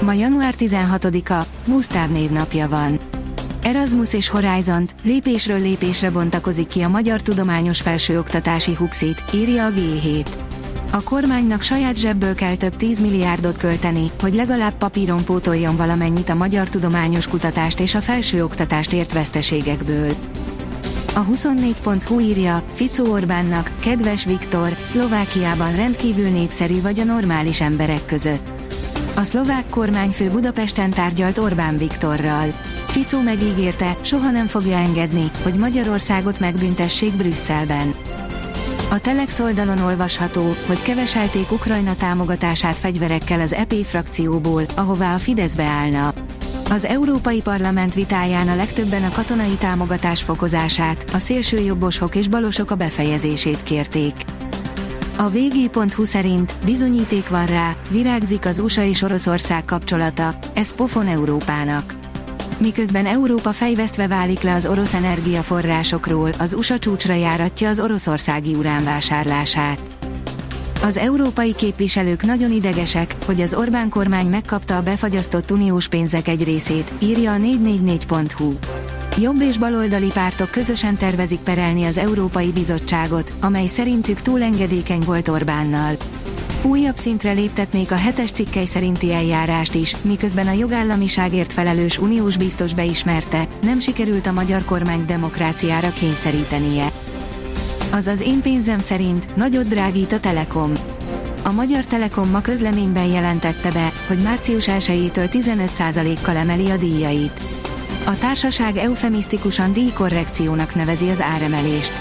Ma január 16-a, Musztáv névnapja van. Erasmus és Horizont lépésről lépésre bontakozik ki a Magyar Tudományos Felsőoktatási Huxit, írja a G7. A kormánynak saját zsebből kell több 10 milliárdot költeni, hogy legalább papíron pótoljon valamennyit a magyar tudományos kutatást és a felsőoktatást ért veszteségekből. A 24.hu írja, Ficó Orbánnak, kedves Viktor, Szlovákiában rendkívül népszerű vagy a normális emberek között. A szlovák kormányfő Budapesten tárgyalt Orbán Viktorral. Ficó megígérte, soha nem fogja engedni, hogy Magyarországot megbüntessék Brüsszelben. A Telex oldalon olvasható, hogy keveselték Ukrajna támogatását fegyverekkel az EP frakcióból, ahová a Fidesz beállna. Az Európai Parlament vitáján a legtöbben a katonai támogatás fokozását, a szélsőjobbosok és balosok a befejezését kérték. A vg.hu szerint bizonyíték van rá, virágzik az USA és Oroszország kapcsolata, ez pofon Európának. Miközben Európa fejvesztve válik le az orosz energiaforrásokról, az USA csúcsra járatja az oroszországi uránvásárlását. Az európai képviselők nagyon idegesek, hogy az Orbán kormány megkapta a befagyasztott uniós pénzek egy részét, írja a 444.hu. Jobb és baloldali pártok közösen tervezik perelni az Európai Bizottságot, amely szerintük túl engedékeny volt Orbánnal. Újabb szintre léptetnék a hetes cikkely szerinti eljárást is, miközben a jogállamiságért felelős uniós biztos beismerte, nem sikerült a magyar kormány demokráciára kényszerítenie. Az az én pénzem szerint nagyot drágít a Telekom. A Magyar Telekom ma közleményben jelentette be, hogy március 1-től 15%-kal emeli a díjait. A társaság eufemisztikusan díjkorrekciónak nevezi az áremelést.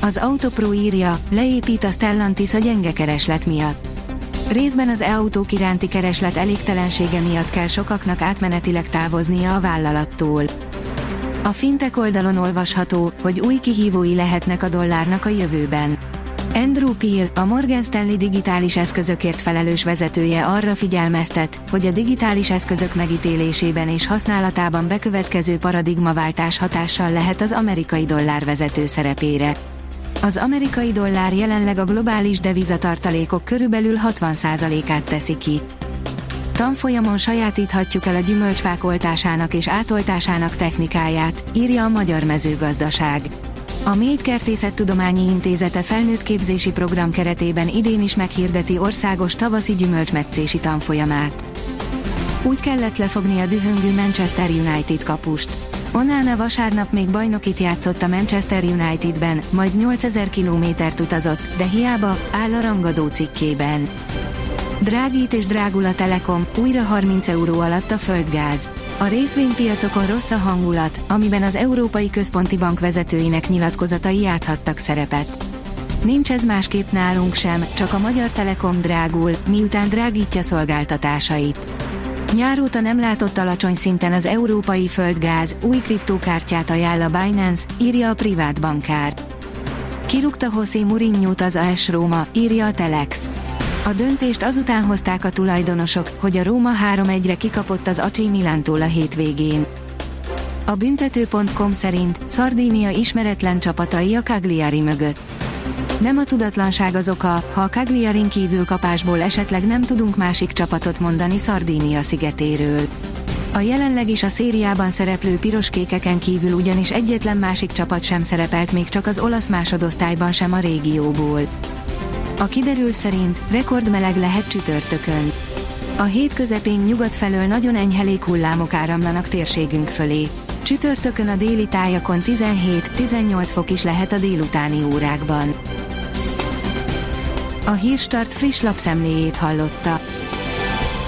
Az Autopro írja, leépít a Stellantis a gyenge kereslet miatt. Részben az e-autók iránti kereslet elégtelensége miatt kell sokaknak átmenetileg távoznia a vállalattól. A fintek oldalon olvasható, hogy új kihívói lehetnek a dollárnak a jövőben. Andrew Peel, a Morgan Stanley digitális eszközökért felelős vezetője arra figyelmeztet, hogy a digitális eszközök megítélésében és használatában bekövetkező paradigmaváltás hatással lehet az amerikai dollár vezető szerepére. Az amerikai dollár jelenleg a globális devizatartalékok körülbelül 60%-át teszi ki. Tanfolyamon sajátíthatjuk el a gyümölcsfák oltásának és átoltásának technikáját, írja a Magyar Mezőgazdaság. A Mély Kertészettudományi Intézete felnőtt képzési program keretében idén is meghirdeti országos tavaszi gyümölcsmetszési tanfolyamát. Úgy kellett lefogni a dühöngő Manchester United kapust. Onána vasárnap még bajnokit játszott a Manchester Unitedben, majd 8000 kilométert utazott, de hiába áll a rangadó cikkében. Drágít és drágul a Telekom, újra 30 euró alatt a földgáz. A részvénypiacokon rossz a hangulat, amiben az Európai Központi Bank vezetőinek nyilatkozatai játszhattak szerepet. Nincs ez másképp nálunk sem, csak a Magyar Telekom drágul, miután drágítja szolgáltatásait. Nyáróta nem látott alacsony szinten az európai földgáz, új kriptókártyát ajánl a Binance, írja a privát bankár. Kirúgta José mourinho az AS Róma, írja a Telex. A döntést azután hozták a tulajdonosok, hogy a Róma 3-1-re kikapott az AC Milántól a hétvégén. A büntető.com szerint Szardínia ismeretlen csapatai a Cagliari mögött. Nem a tudatlanság az oka, ha a Cagliarin kívül kapásból esetleg nem tudunk másik csapatot mondani Szardínia szigetéről. A jelenleg is a szériában szereplő piroskékeken kívül ugyanis egyetlen másik csapat sem szerepelt még csak az olasz másodosztályban sem a régióból. A kiderül szerint rekordmeleg lehet csütörtökön. A hét közepén nyugat felől nagyon enyhe hullámok áramlanak térségünk fölé. Csütörtökön a déli tájakon 17-18 fok is lehet a délutáni órákban. A Hírstart friss lapszemléjét hallotta.